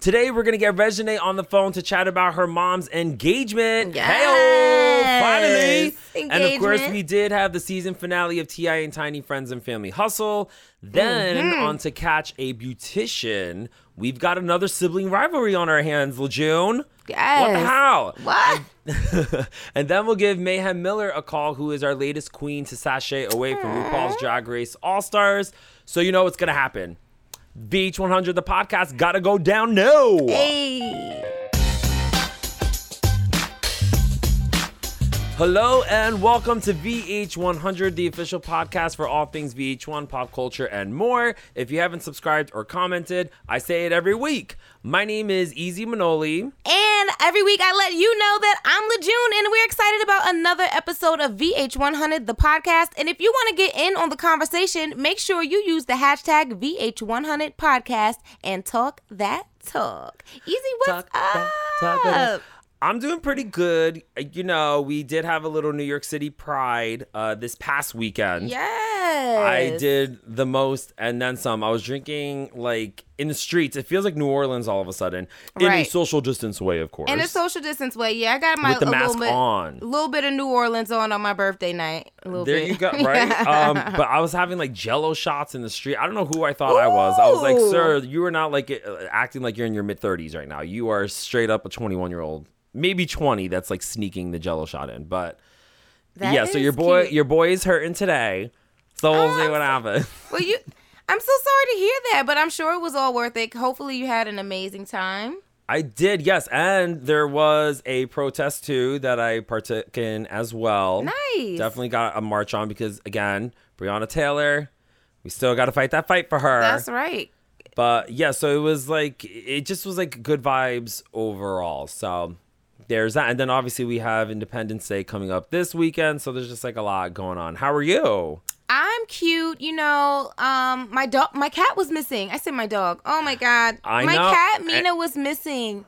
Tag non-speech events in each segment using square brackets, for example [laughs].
Today we're gonna get Reginae on the phone to chat about her mom's engagement. Yes. finally. And of course, we did have the season finale of T.I. and Tiny Friends and Family Hustle. Then Mm-hmm. on to catch a beautician. We've got another sibling rivalry on our hands, Lejeune. What the hell? What? [laughs] and then we'll give Mayhem Miller a call, who is our latest queen to sashay away from RuPaul's Drag Race All Stars. So you know what's gonna happen. VH100, the podcast, gotta go down No. Hey. Hello and welcome to VH100, the official podcast for all things VH1, pop culture, and more. If you haven't subscribed or commented, I say it every week. My name is Easy Manoli. And every week I let you know that I'm LeJune and we're excited about another episode of VH100, the podcast. And if you want to get in on the conversation, make sure you use the hashtag VH100 podcast and talk that talk. Easy, what's Talk that- talk up? that- I'm doing pretty good. You know, we did have a little New York City pride uh, this past weekend. Yes. I did the most and then some. I was drinking like in the streets. It feels like New Orleans all of a sudden. In a social distance way, of course. In a social distance way, yeah, I got my With the a mask little bit, on. little bit of New Orleans on on my birthday night. A little There bit. you go, [laughs] right? um, but I was having like jello shots in the street. I don't know who I thought I was. I was like, sir, you are not like uh, acting like you're in your mid 30s right now. You are straight up a 21 year old, maybe 20 that's like sneaking the jello shot in. But That yeah, so your boy cute. your boy is hurting today. So we'll Oh, see what happens. [laughs] Well, you. I'm so sorry to hear that, but I'm sure it was all worth it. Hopefully, you had an amazing time. I did, yes. And there was a protest too that I partook in as well. Nice. Definitely got a march on because again, Breonna Taylor, we still got to fight that fight for her. That's right. But yeah, so it was like it just was like good vibes overall. So there's that, and then obviously we have Independence Day coming up this weekend. So there's just like a lot going on. How are you? I'm cute, you know. Um, my dog, my cat was missing. I said my dog. Oh my god, I my know. cat Mina was missing.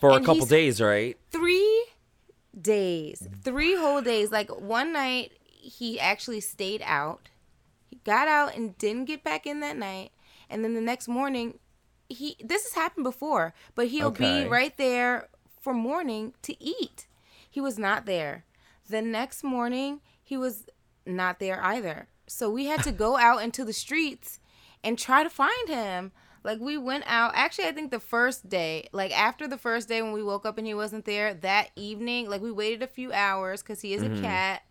For a couple days, right? three days, three whole days. Like one night, he actually stayed out. He got out and didn't get back in that night. And then the next morning, he this has happened before, but he'll Okay. be right there for morning to eat. He was not there. The next morning, he was not there either. So we had to go [laughs] out into the streets and try to find him. Like we went out. Actually, I think the first day, like after the first day when we woke up and he wasn't there, that evening, like we waited a few hours because he is Mm-hmm. a cat.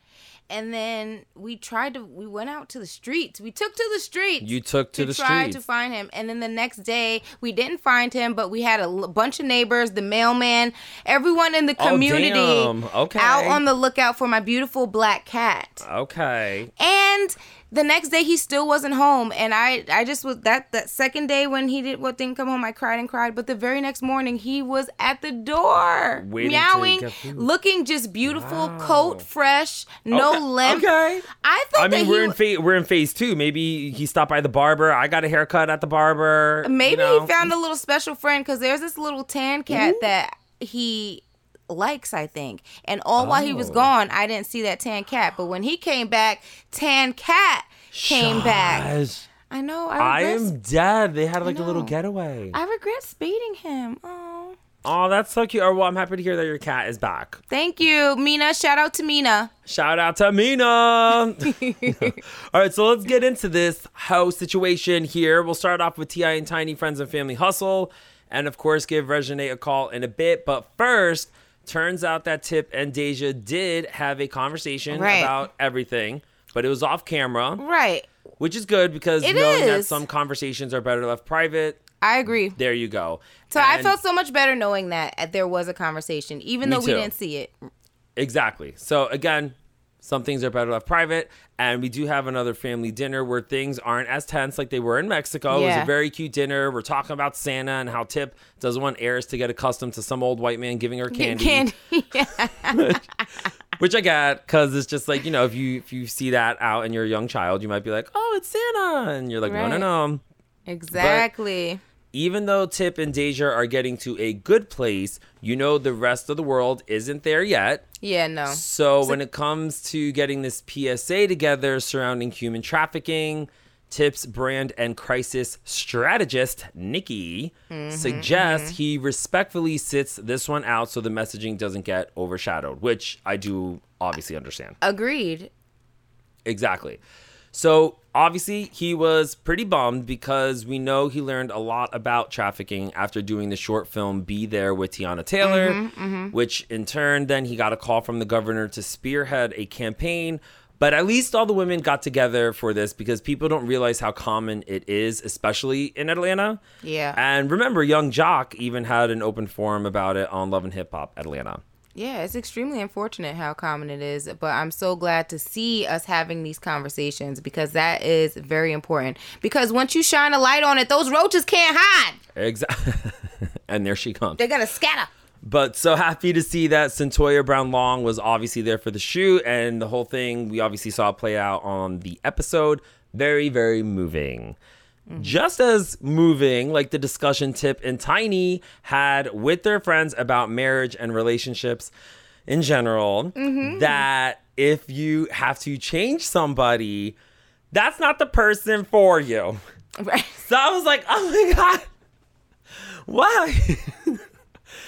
And then we tried to. We went out to the streets. We took to the streets. You took to the try streets. to find him. And then the next day, we didn't find him, but we had a l- bunch of neighbors, the mailman, everyone in the Oh, community damn. Okay. out on the lookout for my beautiful black cat. Okay. And the next day he still wasn't home and I I just was that that second day when he did what didn't come home I cried and cried but the very next morning he was at the door Waiting meowing looking just beautiful Wow. coat fresh no Okay, limp okay. I thought I mean, we're in phase. We're in phase two. Maybe he stopped by the barber. I got a haircut at the barber. Maybe you know? he found a little special friend because there's this little tan cat that he likes, I think. And all while he was Oh. gone, I didn't see that tan cat. But when he came back, tan cat came back. I know. I I am dead. They had like a little getaway. I regret speeding him. Oh, Oh, that's so cute. Oh, well, I'm happy to hear that your cat is back. thank you, Mina. Shout out to Mina. Shout out to Mina. [laughs] [laughs] All right, so let's get into this house situation here. We'll start off with T.I. and Tiny Friends and Family Hustle, and of course, give Reginae a call in a bit. But first, turns out that Tip and Deyjah did have a conversation Right. about everything, but it was off camera, Right. which is good because It knowing that is. some conversations are better left private. I agree. There you go. So I felt so much better knowing that there was a conversation, even though we too. didn't see it. Exactly. So again, some things are better left private, and we do have another family dinner where things aren't as tense like they were in Mexico. It was a very cute dinner. We're talking about Santa and how Tip doesn't want Heiress to get accustomed to some old white man giving her candy, Candy. [laughs] [laughs] yeah. which I get because it's just like you know if you if you see that out and you're a young child, you might be like, oh, it's Santa, and you're like, no, no, no. Exactly. Even though Tip and Deyjah are getting to a good place, you know the rest of the world isn't there yet. yeah, no. So, when it comes to getting this PSA together surrounding human trafficking, Tip's brand and crisis strategist, Nikki, mm-hmm, suggests mm-hmm. he respectfully sits this one out so the messaging doesn't get overshadowed, which I do obviously understand. Agreed. Exactly. So obviously he was pretty bummed because we know he learned a lot about trafficking after doing the short film Be There with Teyana Taylor, mm-hmm, mm-hmm. which in turn then he got a call from the governor to spearhead a campaign. But at least all the women got together for this because people don't realize how common it is, especially in Atlanta. Yeah. And remember, Yung Joc even had an open forum about it on Love and Hip Hop Atlanta. Yeah, it's extremely unfortunate how common it is, but I'm so glad to see us having these conversations because that is very important. Because once you shine a light on it, those roaches can't hide. Exactly. [laughs] and there she comes. They gotta scatter. But so happy to see that Cyntoia Brown Long was obviously there for the shoot, and the whole thing we obviously saw play out on the episode. Very, very moving. Mm-hmm. Just as moving, like the discussion Tip and Tiny had with their friends about marriage and relationships in general, mm-hmm. that if you have to change somebody, that's not the person for you. Right. So I was like, oh my God. Wow.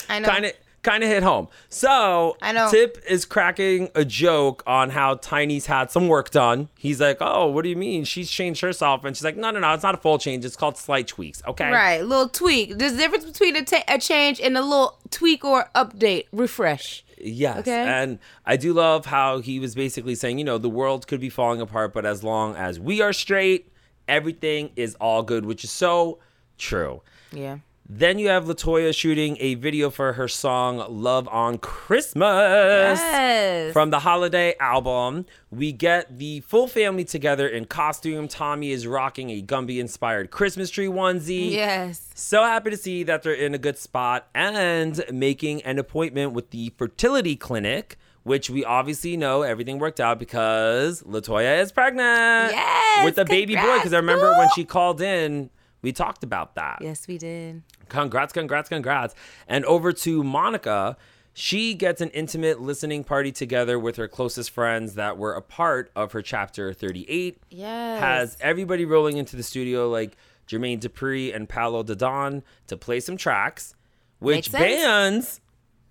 I know. kind of kind of hit home. So I know. Tip is cracking a joke on how Tiny's had some work done. He's like, "Oh, what do you mean? She's changed herself." And she's like, "No, no, no. It's not a full change. It's called slight tweaks." Okay. Right, little tweak. There's a difference between a, a change and a little tweak or update, refresh. Yes. Okay. And I do love how he was basically saying, you know, the world could be falling apart, but as long as we are straight, everything is all good, which is so true. Yeah. Then you have LaTocha shooting a video for her song Love on Christmas. Yes. From the holiday album, we get the full family together in costume. Tommy is rocking a Gumby inspired Christmas tree onesie. yes. So happy to see that they're in a good spot and making an appointment with the fertility clinic, which we obviously know everything worked out because LaTocha is pregnant. Yes, With a baby boy. Because I remember when she called in, we talked about that. Yes, we did. Congrats, congrats, congrats. And over to Monica. She gets an intimate listening party together with her closest friends that were a part of her chapter 38. Yes. Has everybody rolling into the studio like Jermaine Dupri and Polow da Don to play some tracks, which Makes bands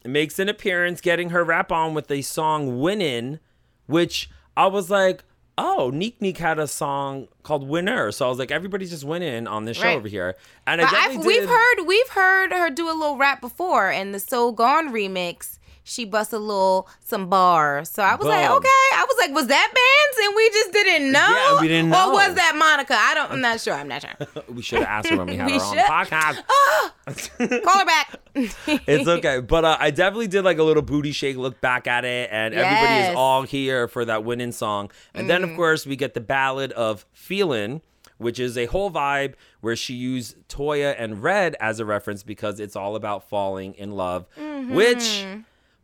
makes an appearance getting her rap on with a song Winnin', which I was like, oh, Neek Neek had a song called Winner. So I was like, everybody's just winning on this show Right. over here. And I But definitely I've, we've heard we've heard her do a little rap before, and the So Gone remix. She busts a little some bars. So I was like, okay. I was like, was that bands and we just didn't know? Yeah, we didn't know. Or was that Monica? I don't. I'm not sure. I'm not sure. [laughs] We should have asked her when we had [laughs] We her on should. podcast. [gasps] Call her back. [laughs] it's okay. But uh, I definitely did like a little booty shake look back at it, and everybody is Mm. all here for that winning song. And then, of course, we get the ballad of "Feeling." which is a whole vibe where she used Toya and Red as a reference because it's all about falling in love, Mm-hmm. which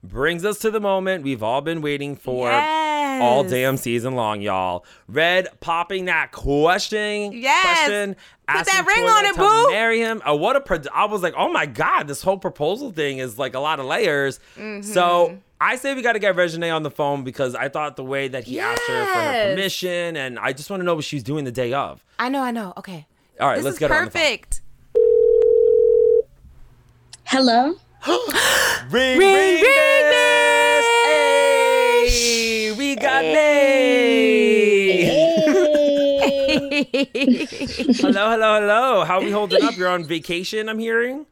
brings us to the moment we've all been waiting for Yes. all damn season long, y'all. Red popping that question. Yes. Question. Put that ring on it, boo. Marry him. Uh, what a. Pro- I was like, oh my god, this whole proposal thing is like a lot of layers. Mm-hmm. So I say we got to get Reginae on the phone because I thought the way that he asked her for her permission, and I just want to know what she's doing the day of. I know. I know. Okay. All right, This let's is get her on the phone. perfect. Hello. [gasps] Ring, Ring, ring, ring, hello, hello, hello. How are we holding up? You're on vacation, I'm hearing.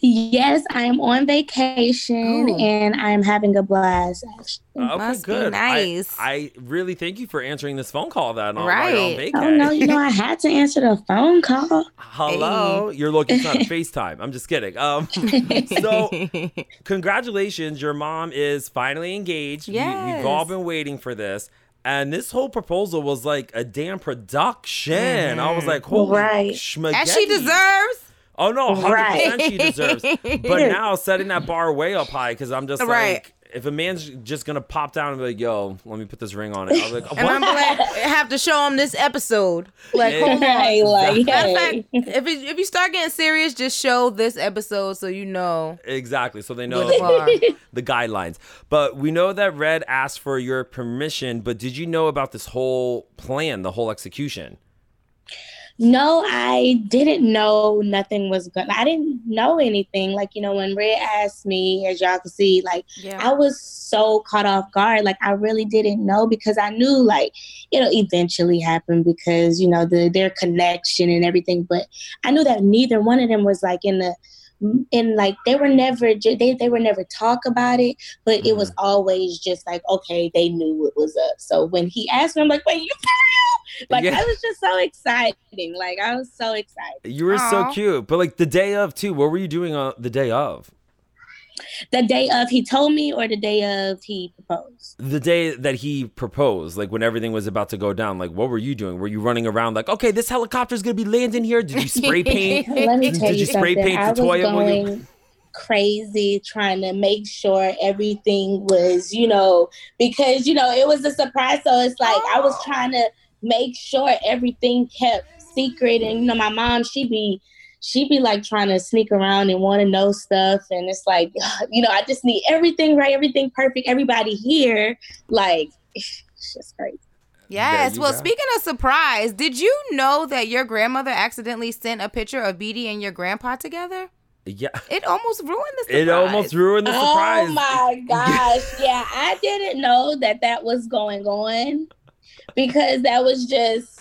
yes, I am on vacation Ooh. and I'm having a blast. Actually. Okay, Must good. I- nice. I, really thank you for answering this phone call. Then on, Right. on vacay. Oh no, you know I had to answer the phone call. Hello, you're looking. It's [laughs] not FaceTime. I'm just kidding. Um, [laughs] so [laughs] congratulations, your mom is finally engaged. We, we've all been waiting for this. And this whole proposal was like a damn production. I was mm-hmm. like, holy Right. schmagetti. As she deserves. Oh no, hundred percent Right. she deserves. But [laughs] now setting that bar way up high because I'm just Right. like, if a man's just gonna pop down and be like, "Yo, let me put this ring on it," I'm like, And I'm "What?" like, have to show him this episode. Like, Yeah. hold on. Like, Matter of hey. fact, if it, if you start getting serious, just show this episode so you know Exactly. So they know where the bar. the guidelines. But we know that Red asked for your permission. But did you know about this whole plan, the whole execution? No, I didn't know nothing was good. I didn't know anything. Like, you know, when Red asked me, as y'all can see, like, Yeah. I was so caught off guard. Like, I really didn't know because I knew, like, it'll eventually happen because, you know, the their connection and everything. But I knew that neither one of them was, like, in the, Mm-hmm. in like they were never they, they were never talk about it but it was mm-hmm. always just like okay they knew it was up. So when he asked me i'm like wait you for real? Like Yeah. i was just so exciting. Like i was so excited. You were so cute. But like the day of too, what were you doing on the day of? The day of he told me or the day of he proposed The day that he proposed, like when everything was about to go down, like what were you doing? Were you running around like, okay, this helicopter's gonna be landing here? Did you spray [laughs] paint? let me Did you you spray something paint i the was toilet while you- going crazy trying to make sure everything was you know because you know it was a surprise so it's like i was trying to make sure everything kept secret and you know my mom she be she be like trying to sneak around and want to know stuff and it's like [sighs] you know i just need everything right everything perfect everybody here like [sighs] it's just crazy Yes. Well, go. speaking of surprise, did you know that your grandmother accidentally sent a picture of Beatty and your grandpa together? Yeah. It almost ruined the surprise. It almost ruined the oh surprise. Oh my [laughs] gosh. yeah, I didn't know that that was going on because that was just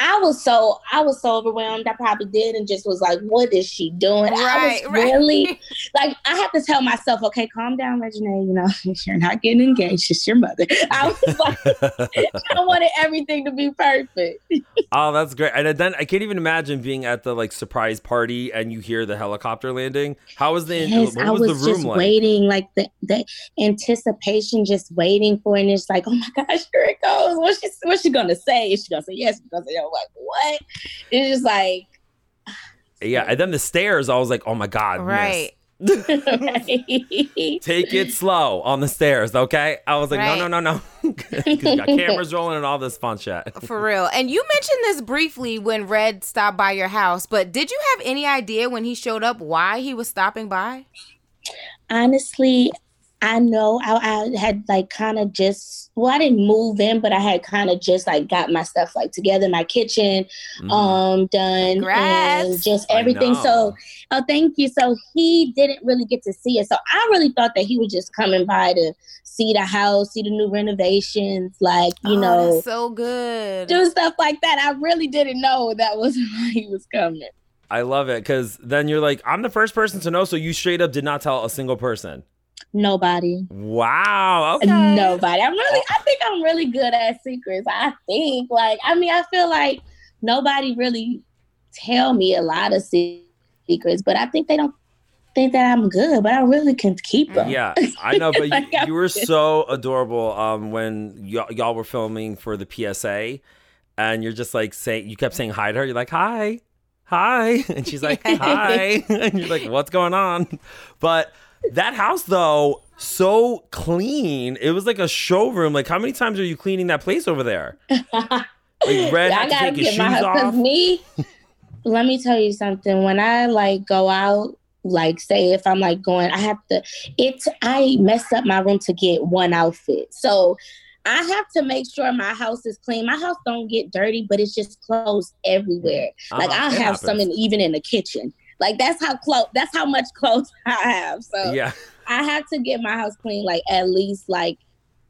I was so I was so overwhelmed. I probably did and just was like, what is she doing? I was right. really [laughs] like I have to tell myself, okay, calm down, Regina. You know, [laughs] you're not getting engaged. It's your mother. [laughs] I was like, I wanted everything to be perfect. oh, that's great. And then I can't even imagine being at the like surprise party and you hear the helicopter landing. How was the Yes, I was, was the room just like? waiting, like the the anticipation, just waiting for, it. and it's like, oh my gosh, here it goes. What's she what's she gonna say? Is she gonna say yes? Because gonna say no? Like what? It's just like Yeah, and then the stairs, I was like, oh my god, miss. Right. right. [laughs] [laughs] Take it slow on the stairs, okay? I was like, Right. no, no, no, [laughs] no. 'Cause you got cameras rolling and all this fun shit. For real. And you mentioned this briefly when Red stopped by your house, but did you have any idea when he showed up why he was stopping by? honestly, I know I, I had like kind of just well, I didn't move in, but I had kind of just like got my stuff like together, my kitchen Mhm. um done Congrats. and just everything. So oh thank you. So he didn't really get to see it. So I really thought that he was just coming by to see the house, see the new renovations, like, you Oh, know, so good. do stuff like that. I really didn't know that was [laughs] why he was coming. I love it because then you're like, I'm the first person to know, so you straight up did not tell a single person. Nobody. Wow. Okay. Nobody. I'm really I think I'm really good at secrets. I think like I mean I feel like nobody really tell me a lot of secrets, but I think they don't think that I'm good, but I really can keep them. Yeah, [laughs] I know, but Like, you, you were so adorable um, when y- y'all were filming for the PSA, and you're just like saying, you kept saying hi to her. You're like, hi, hi, [laughs] and she's like, [laughs] hi, and you're like, what's going on? But that house though, so clean. It was like a showroom. Like, how many times are you cleaning that place over there? [laughs] Like, Red take his shoes because off. me. let me tell you something. When I like go out, like say if I'm like going, I have to. It's I mess up my room to get one outfit, so I have to make sure my house is clean. My house don't get dirty, but it's just clothes everywhere. Like Uh-huh, I it have some in, even in the kitchen. Like that's how close. That's how much clothes [laughs] I have. So Yeah, I have to get my house clean like at least like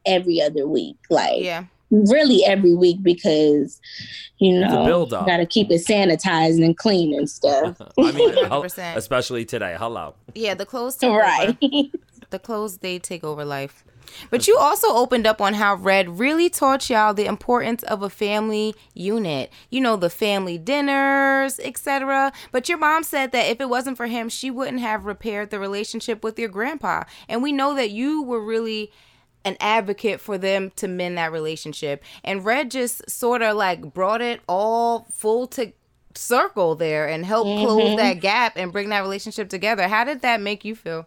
every other week. Like yeah. really every week because you know build-up. got to keep it sanitized and clean and stuff. [laughs] I mean, 100%. especially today. Hello. Yeah, the clothes take right. over. [laughs] The clothes they take over life. But you also opened up on how Red really taught y'all the importance of a family unit. You know, the family dinners, etc. But your mom said that if it wasn't for him, she wouldn't have repaired the relationship with your grandpa. And we know that you were really an advocate for them to mend that relationship. And Red just sort of like brought it all full to circle there and helped close mm-hmm. that gap and bring that relationship together. How did that make you feel?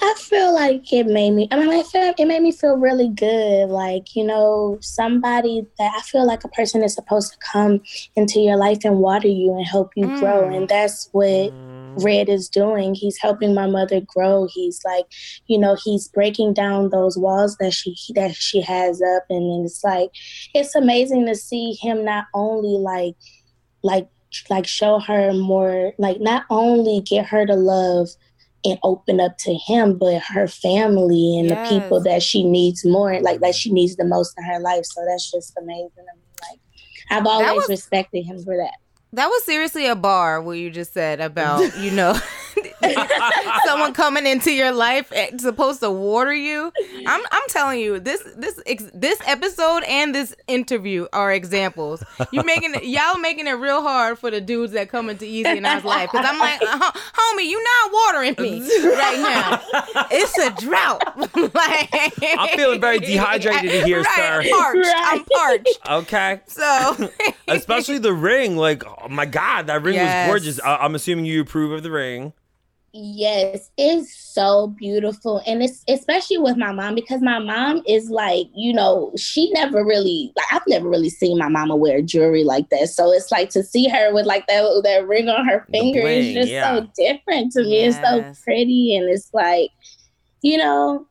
I feel like it made me. I mean, I feel it made me feel really good. Like you know, somebody that I feel like a person is supposed to come into your life and water you and help you grow, Mm. and that's what Red is doing. He's helping my mother grow. He's like, you know, he's breaking down those walls that she that she has up, and it's like, it's amazing to see him not only like, like, like show her more, like not only get her to love and open up to him, but her family and yes. the people that she needs more, like that she needs the most in her life. So that's just amazing. I mean, like I've always was, respected him for that. That was seriously a bar what you just said about, you know, [laughs] [laughs] [laughs] someone coming into your life eh, supposed to water you. I'm I'm telling you, this this this episode and this interview are examples. You making it, y'all making it real hard for the dudes that come into Easy and I's life because I'm like, uh, homie, you not watering me right now. It's a drought. like, [laughs] I'm feeling very dehydrated here, right, sir. Parched. Right. I'm parched. Okay. So, [laughs] especially the ring, like oh my god, that ring yes. was gorgeous. I- am assuming you approve of the ring. Yes, it's so beautiful. And it's especially with my mom because my mom is like, you know, she never really like I've never really seen my mama wear jewelry like that. So it's like to see her with like that that ring on her finger bling, is just yeah. so different to me. Yes. It's so pretty and it's like, you know,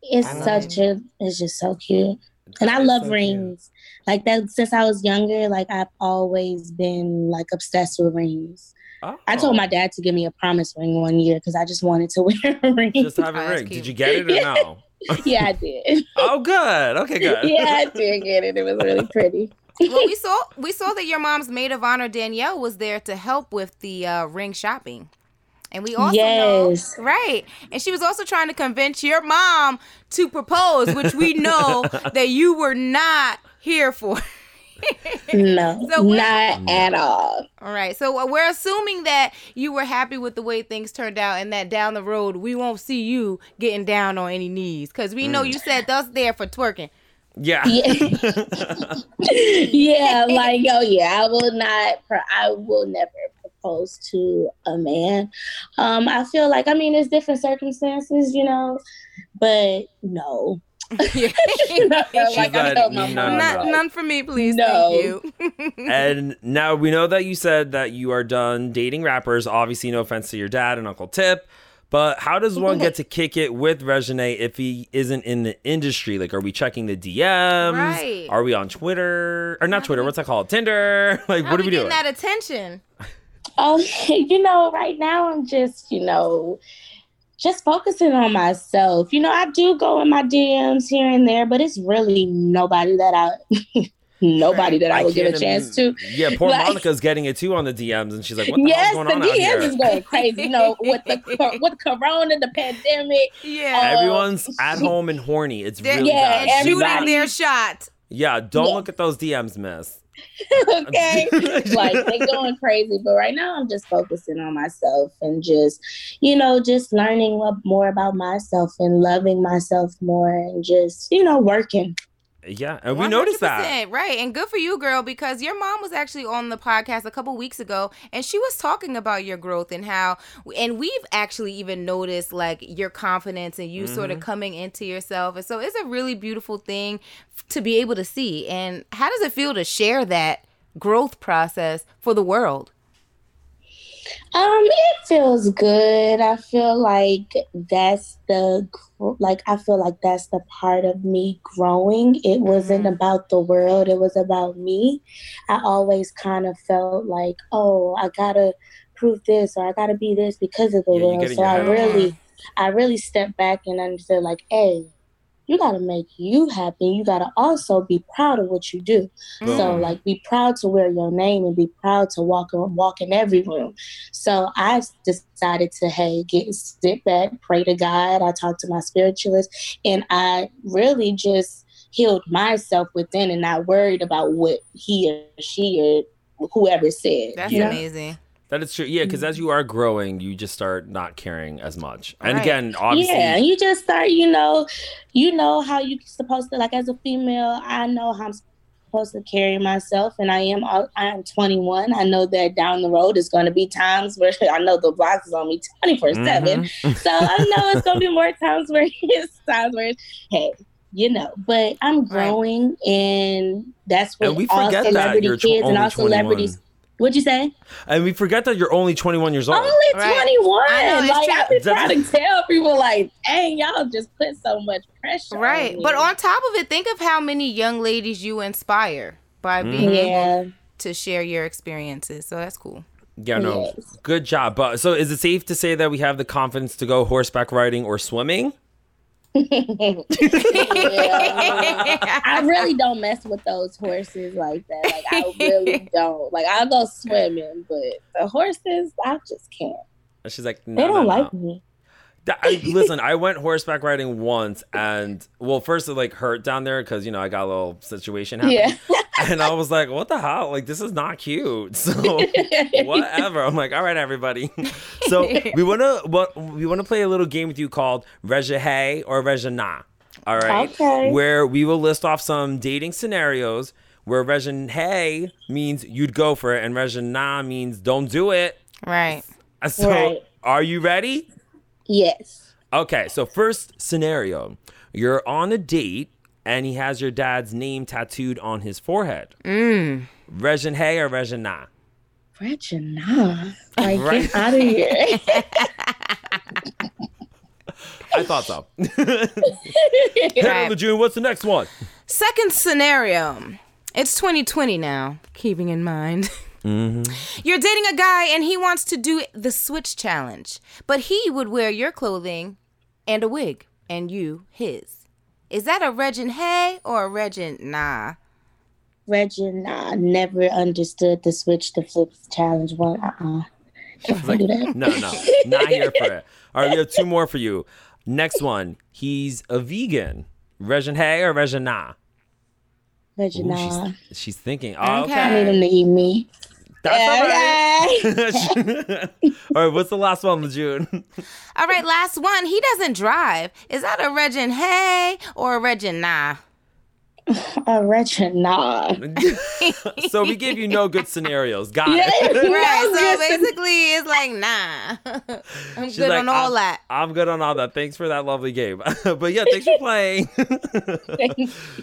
it's such a it's just so cute. And I love so rings. Cute. Like that since I was younger, like I've always been like obsessed with rings. Oh. I told my dad to give me a promise ring one year because I just wanted to [laughs] wear a ring. Just have a oh, ring. Did you get it or no? [laughs] yeah, I did. oh, good. Okay, good. [laughs] yeah, I did get it. It was really pretty. well, we saw we saw that your mom's maid of honor Danielle was there to help with the uh, ring shopping. And we also yes. know, right? And she was also trying to convince your mom to propose, which we know that you were not here for. No, [laughs] so not at all. All right. So we're assuming that you were happy with the way things turned out and that down the road we won't see you getting down on any knees because we know mm. you said that's there for twerking. Yeah. Yeah. [laughs] yeah. Like, oh, yeah, I will not, I will never propose to a man. Um, I feel like, I mean, it's different circumstances, you know, but no, like, no, no, none for me, please. No. Thank you. [laughs] [laughs] and now we know that you said that you are done dating rappers. Obviously, no offense to your dad and Uncle Tip. But how does one get to kick it with Reginae if he isn't in the industry? Like, are we checking the DMs? Right. Are we on Twitter or not Twitter? What's that called? Tinder? [laughs] Like, what are we doing? That attention. Oh, you know, right now I'm just, you know, just focusing on myself. You know, I do go in my DMs here and there, but it's really nobody that I [laughs] nobody that I, I would give a chance to. Yeah, poor like, Monica's getting it too on the DMs, and she's like, "What the yes, going the on DMs out is going crazy." You know, with the [laughs] with Corona, the pandemic. Yeah, uh, everyone's at home and horny. It's really yeah, bad. shooting their shot. Yeah, don't yeah. look at those DMs, miss. [laughs] [laughs] okay. [laughs] like they're going crazy. But right now I'm just focusing on myself and just, you know, just learning more about myself and loving myself more and just, you know, working. Yeah, and we 100%, noticed that. Right. And good for you, girl, because your mom was actually on the podcast a couple weeks ago and she was talking about your growth and how and we've actually even noticed like your confidence and you mm-hmm. sort of coming into yourself. And so it's a really beautiful thing to be able to see. And how does it feel to share that growth process for the world? Um, it feels good. I feel like that's the like I feel like that's the part of me growing. It wasn't mm-hmm. about the world, it was about me. I always kind of felt like, oh, I gotta prove this or I gotta be this because of the yeah, world. So I really I really stepped back and understood like, hey, you got to make you happy. You got to also be proud of what you do. Mm. So like be proud to wear your name and be proud to walk walk in every room. So I decided to hey get sit back, pray to God. I talked to my spiritualist, and I really just healed myself within and not worried about what he or she or whoever said. That's amazing. That is true. Yeah, because as you are growing, you just start not caring as much. And right. again, obviously, yeah, you just start. You know, you know how you're supposed to. Like as a female, I know how I'm supposed to carry myself, and I am. I am 21. I know that down the road is going to be times where [laughs] I know the block is on me 24 mm-hmm. seven. [laughs] So I know it's going to be more times where [laughs] it's times where hey, you know, but I'm growing, right. and that's what and we forget all celebrity that kids and all celebrities What'd you say? And we forget that you're only 21 years old. Only Right. 21. I know, it's like. I've been That's- trying to tell people, like, dang, y'all just put so much pressure. on Right. me. But on top of it, think of how many young ladies you inspire by Mm-hmm. being able to share your experiences. So that's cool. Yeah, no. Yes. Good job. But so is it safe to say that we have the confidence to go horseback riding or swimming? I really don't mess with those horses like that. Like I really [laughs] don't. Like I'll go swimming, but the horses, I just can't. And She's like, no, They don't no, no. like me. I, listen, I went horseback riding once, and well, first it like hurt down there because you know I got a little situation happen, [laughs] Yeah. And I was like, what the hell? Like this is not cute. [laughs] So whatever. I'm like, all right, everybody. So we wanna what we wanna play a little game with you called Reja Hey or Reja Na. All right. Okay. Where we will list off some dating scenarios where Reja Hey means you'd go for it, and Reja Na means don't do it. Right. Uh, so Right. are you ready? Yes. Okay, so first scenario. You're on a date and he has your dad's name tattooed on his forehead. Mm. Regin Hay or Regina? Na? Regina. Like Right. get out of here. [laughs] I thought so. [laughs] Right. Lejeune, what's the next one? Second scenario. It's 2020 now, keeping in mind. You're dating a guy and he wants to do the switch challenge, but he would wear your clothing and a wig, and you his. Is that a Regin Hey or a Regin Nah? Regin Nah. never understood the switch to flips challenge one. Uh-uh. Can't do that. No, no, not here for it. [laughs] All right, we have two more for you. Next one. He's a vegan. Regin Hay or Regin Nah? Ooh, Nah. she's, she's thinking. Oh, Okay. I okay. need him to eat me. That's all Okay. right. [laughs] all right, what's the last one, Lejeune? All right, last one. He doesn't drive. Is that a Regin Hey or a Regin Nah? Uh, Regina. Nah. [laughs] So we gave you no good scenarios. Got Yeah. it. [laughs] Right, No, so listen. basically it's like nah. I'm She's good like, on all I'm, that. I'm good on all that. Thanks for that lovely game. but yeah, thanks for playing.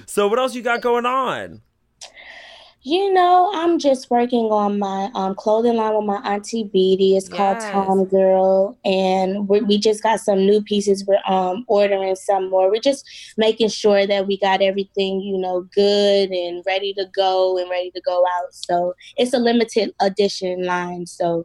so what else you got going on? You know, I'm just working on my um, clothing line with my auntie Beatty. It's called Yes. Tom Girl, and we, we just got some new pieces. We're um, ordering some more. We're just making sure that we got everything, you know, good and ready to go and ready to go out. So it's a limited edition line. So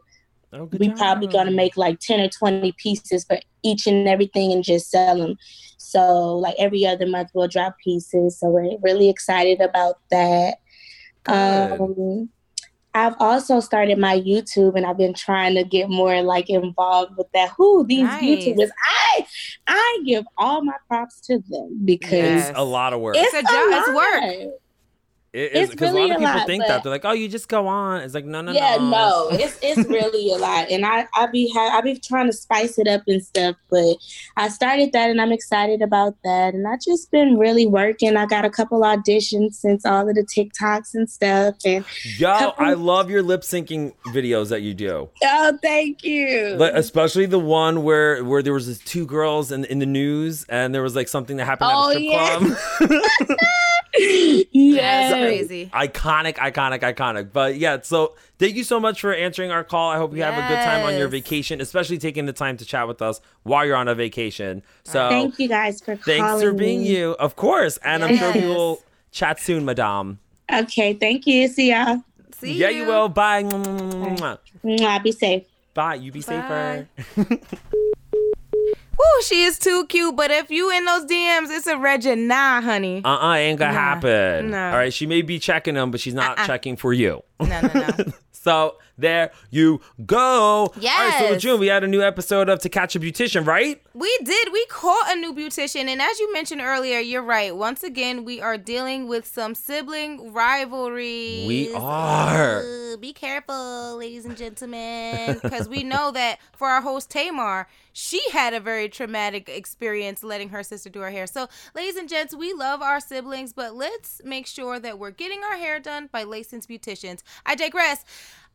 Oh, we job. probably gonna make like 10 or 20 pieces for each and everything and just sell them so like every other month we'll drop pieces so we're really excited about that. Um I've also started my YouTube and I've been trying to get more like involved with that. Who these Nice. YouTubers? I I give all my props to them because Yes. It's a lot of work. it's, It's a job, it's work. It is because really a lot of people lot, think that they're like, oh, you just go on. It's like, no, no, yeah, no. no, it's it's really a lot, and I I be ha- I be trying to spice it up and stuff, but I started that, and I'm excited about that, and I just been really working. I got a couple auditions since all of the TikToks and stuff, and Yo, couple- I love your lip syncing videos that you do. oh, thank you. Like, especially the one where where there was this two girls in in the news and there was like something that happened Oh, at a oh, strip yeah. club. [laughs] That's yes. crazy. iconic, iconic, iconic. But yeah, so thank you so much for answering our call. I hope you have a good time on your vacation, especially taking the time to chat with us while you're on a vacation. So Thank you guys for thanks calling for being me. you, of course. And I'm sure we will chat soon, Madame. Okay, thank you. See y'all. See ya. yeah, you will. Bye. Mwah. Mwah, be safe. Bye. You be safer. [laughs] Woo, she is too cute. But if you in those DMs, it's a Regin Nah, honey. Uh uh ain't gonna Nah. happen. No. All right, she may be checking them, but she's not Uh-uh. checking for you. No, no, no. [laughs] So there you go. Yes. All right, so. June, we had a new episode of To Catch a Beautician, right? We did. We caught a new beautician, and as you mentioned earlier, you're right. Once again, we are dealing with some sibling rivalry. We are. Be careful, ladies and gentlemen, because we know [laughs] that for our host Tamar, she had a very traumatic experience letting her sister do her hair. So, ladies and gents, we love our siblings, but let's make sure that we're getting our hair done by licensed beauticians. I digress.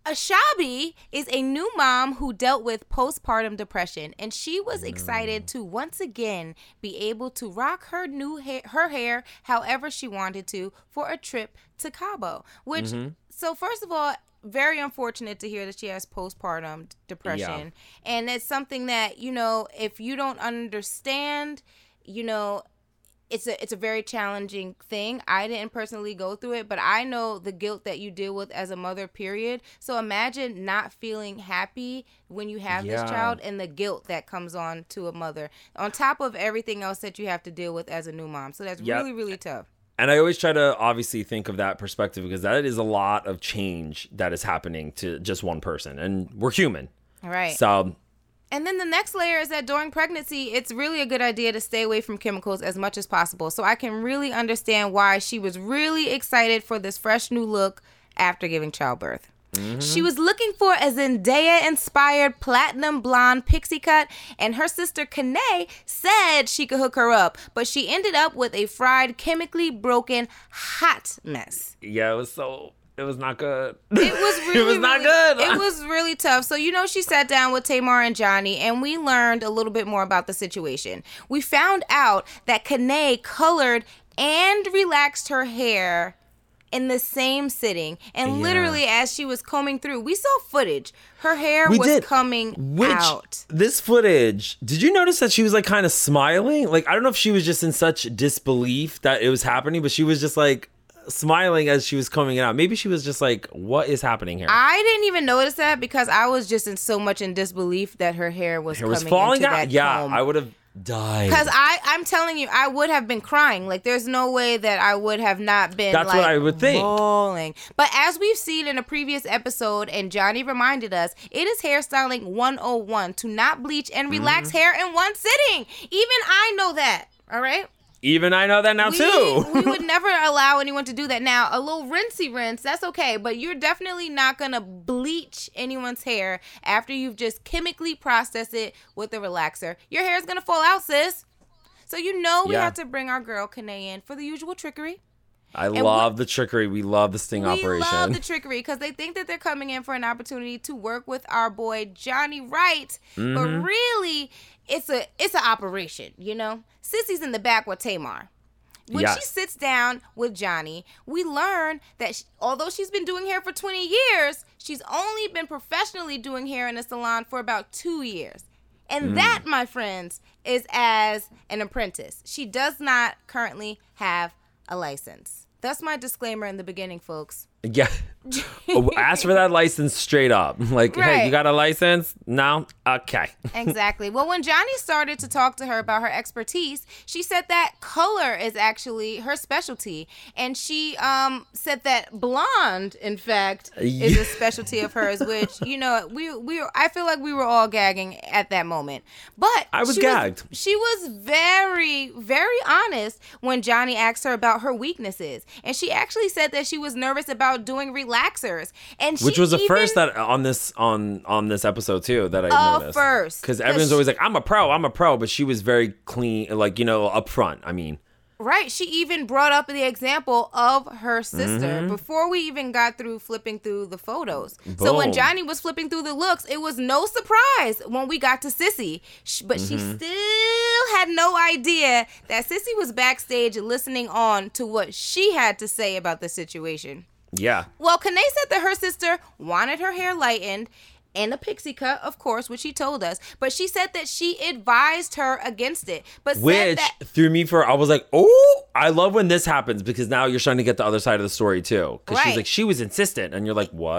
Ashabi is a new mom who dealt with postpartum depression, and she was mm. excited to once again be able to rock her new hair, her hair however she wanted to for a trip to Cabo. Which, mm-hmm. so first of all, very unfortunate to hear that she has postpartum depression. And it's something that, you know, if you don't understand, you know, it's a it's a very challenging thing. I didn't personally go through it, but I know the guilt that you deal with as a mother, period. So imagine not feeling happy when you have Yeah. this child and the guilt that comes on to a mother on top of everything else that you have to deal with as a new mom. So that's Yep. really really tough. And I always try to obviously think of that perspective because that is a lot of change that is happening to just one person, and we're human. All right. So And then the next layer is that during pregnancy, it's really a good idea to stay away from chemicals as much as possible. So I can really understand why she was really excited for this fresh new look after giving childbirth. Mm-hmm. She was looking for a Zendaya inspired platinum blonde pixie cut, and her sister Kanae said she could hook her up, but she ended up with a fried, chemically broken hot mess. yeah, it was so it was not good. It was [laughs] really, was not really- good. It was really tough. So you know, she sat down with Tamar and Johnny, and we learned a little bit more about the situation. We found out that Kanae colored and relaxed her hair in the same sitting, and Yeah. literally as she was combing through, we saw footage. Her hair We was did. coming Which out. this footage? Did you notice that she was like kind of smiling? Like I don't know if she was just in such disbelief that it was happening, but she was just like smiling as she was coming out. Maybe she was just like, "What is happening here?" I didn't even notice that because I was just in so much in disbelief that her hair was It was falling out. Yeah, comb. I would have died. Because I, I'm telling you, I would have been crying. Like, there's no way that I would have not been. That's like, what I would think. Bawling. But as we've seen in a previous episode, and Johnny reminded us, it is hairstyling 101 to not bleach and relax Mm-hmm. hair in one sitting. Even I know that. All right. Even I know that now We, too. [laughs] we would [laughs] never allow anyone to do that. Now, a little rinsey rinse, that's okay, but you're definitely not gonna bleach anyone's hair after you've just chemically processed it with a relaxer. Your hair is gonna fall out, sis. So you know we Yeah. have to bring our girl Kanae in for the usual trickery. I what- love the trickery. We love the sting We operation. We love the trickery because they think that they're coming in for an opportunity to work with our boy Johnny Wright, but Mm-hmm. really, it's a it's an operation. You know, Sissy's in the back with Tamar. When she sits down with Johnny, we learn that sh although she's been doing hair for 20 years, she's only been professionally doing hair in a salon for about two years. And Mm. that, my friends, is as an apprentice. She does not currently have a license. That's my disclaimer in the beginning, folks. yeah. Oh, Ask for that license straight up. [laughs] Like, hey, you got a license? No? Okay. [laughs] Exactly. well, when Johnny started to talk to her about her expertise, she said that color is actually her specialty, and she um said that blonde, in fact, is a specialty of hers. [laughs] Which you know, we we I feel like we were all gagging at that moment, but I was she gagged. she was very very honest when Johnny asked her about her weaknesses, and she actually said that she was nervous about doing relaxers, and Which was the even- first that on this on on this episode too that I Uh, noticed. first. Cuz everyone's she- always like, "I'm a pro, I'm a pro," but she was very clean, like you know, upfront. I mean, Right. She even brought up the example of her sister Mm-hmm. before we even got through flipping through the photos. So when Johnny was flipping through the looks, it was no surprise when we got to Sissy. But she Mm-hmm. still had no idea that Sissy was backstage listening on to what she had to say about the situation. Yeah, Well, Kanae said that her sister wanted her hair lightened and a pixie cut, of course, which she told us. But she said that she advised her against it. But said which that threw me for. I was like, "Oh, I love when this happens because now you're starting to get the other side of the story too." Because she's like, she was insistent, and you're like, "What?"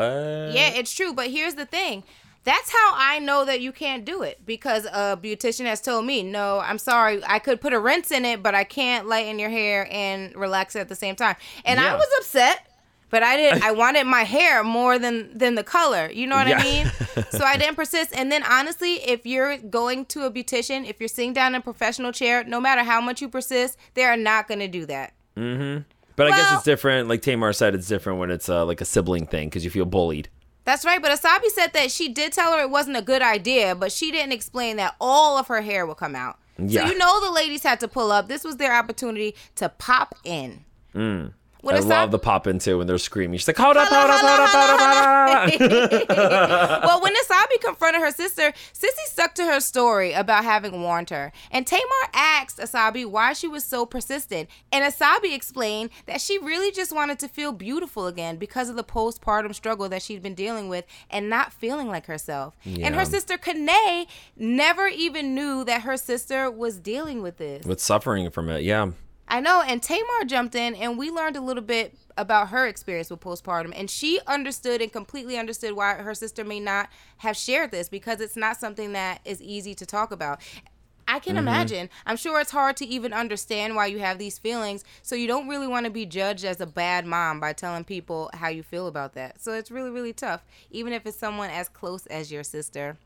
Yeah, it's true. But here's the thing. That's how I know that you can't do it because a beautician has told me, no, I'm sorry, I could put a rinse in it, but I can't lighten your hair and relax it at the same time. And I was upset, but I didn't. I [laughs] wanted my hair more than than the color. You know what Yeah. I mean? [laughs] so I didn't persist. And then honestly, if you're going to a beautician, if you're sitting down in a professional chair, no matter how much you persist, they are not going to do that. Mm-hmm. But I guess it's different. Like Tamar said, it's different when it's uh, like a sibling thing because you feel bullied. That's right, but Asabi said that she did tell her it wasn't a good idea, but she didn't explain that all of her hair would come out. Yeah. So you know the ladies had to pull up. This was their opportunity to pop in. Mm. When I Asabi- love the pop in too when they're screaming. She's like, hold up, hold up, hold up, hold up, hold up. [laughs] well, when Asabi confronted her sister, Sissy stuck to her story about having warned her. And Tamar asked Asabi why she was so persistent. And Asabi explained that she really just wanted to feel beautiful again because of the postpartum struggle that she'd been dealing with and not feeling like herself. And her sister Kane never even knew that her sister was dealing with this. With suffering from it, yeah. I know, and Tamar jumped in, and we learned a little bit about her experience with postpartum, and she understood and completely understood why her sister may not have shared this because it's not something that is easy to talk about. I can mm-hmm. imagine. I'm sure it's hard to even understand why you have these feelings, so you don't really want to be judged as a bad mom by telling people how you feel about that. So it's really, really tough, even if it's someone as close as your sister.